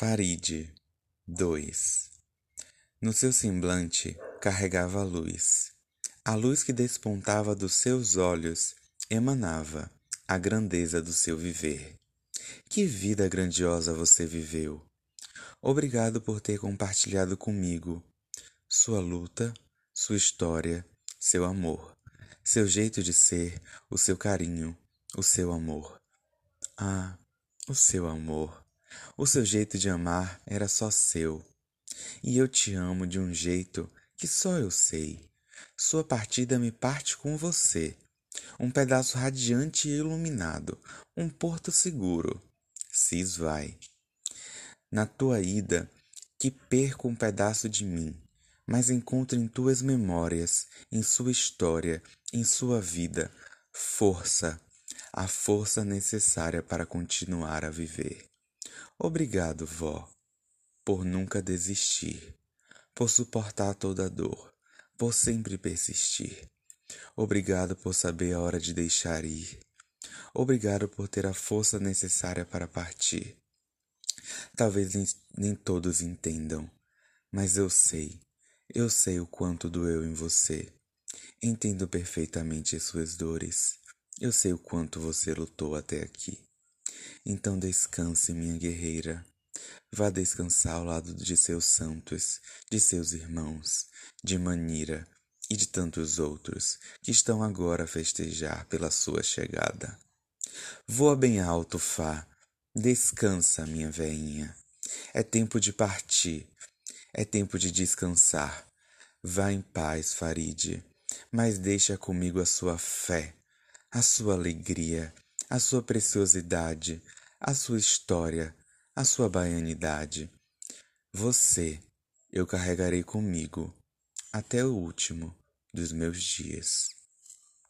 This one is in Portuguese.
Farid 2 No seu semblante carregava a luz. A luz que despontava dos seus olhos emanava a grandeza do seu viver. Que vida grandiosa você viveu! Obrigado por ter compartilhado comigo sua luta, sua história, seu amor, seu jeito de ser, o seu carinho, o seu amor. Ah, o seu amor. O seu jeito de amar era só seu. E eu te amo de um jeito que só eu sei. Sua partida me parte com você. Um pedaço radiante e iluminado, um porto seguro. Se esvai. Na tua ida, que perco um pedaço de mim, mas encontro em tuas memórias, em sua história, em sua vida, força, a força necessária para continuar a viver. Obrigado, vó, por nunca desistir, por suportar toda a dor, por sempre persistir. Obrigado por saber a hora de deixar ir. Obrigado por ter a força necessária para partir. Talvez nem, todos entendam, mas eu sei, eu sei o quanto doeu em você. Entendo perfeitamente suas dores. Eu sei o quanto você lutou até aqui. Então descanse, minha guerreira. Vá descansar ao lado de seus santos, de seus irmãos, de Manira e de tantos outros que estão agora a festejar pela sua chegada. Voa bem alto, Fá. Descansa, minha veinha. É tempo de partir. É tempo de descansar. Vá em paz, Faride, mas deixa comigo a sua fé, a sua alegria a sua preciosidade, a sua história, a sua baianidade. Você eu carregarei comigo até o último dos meus dias.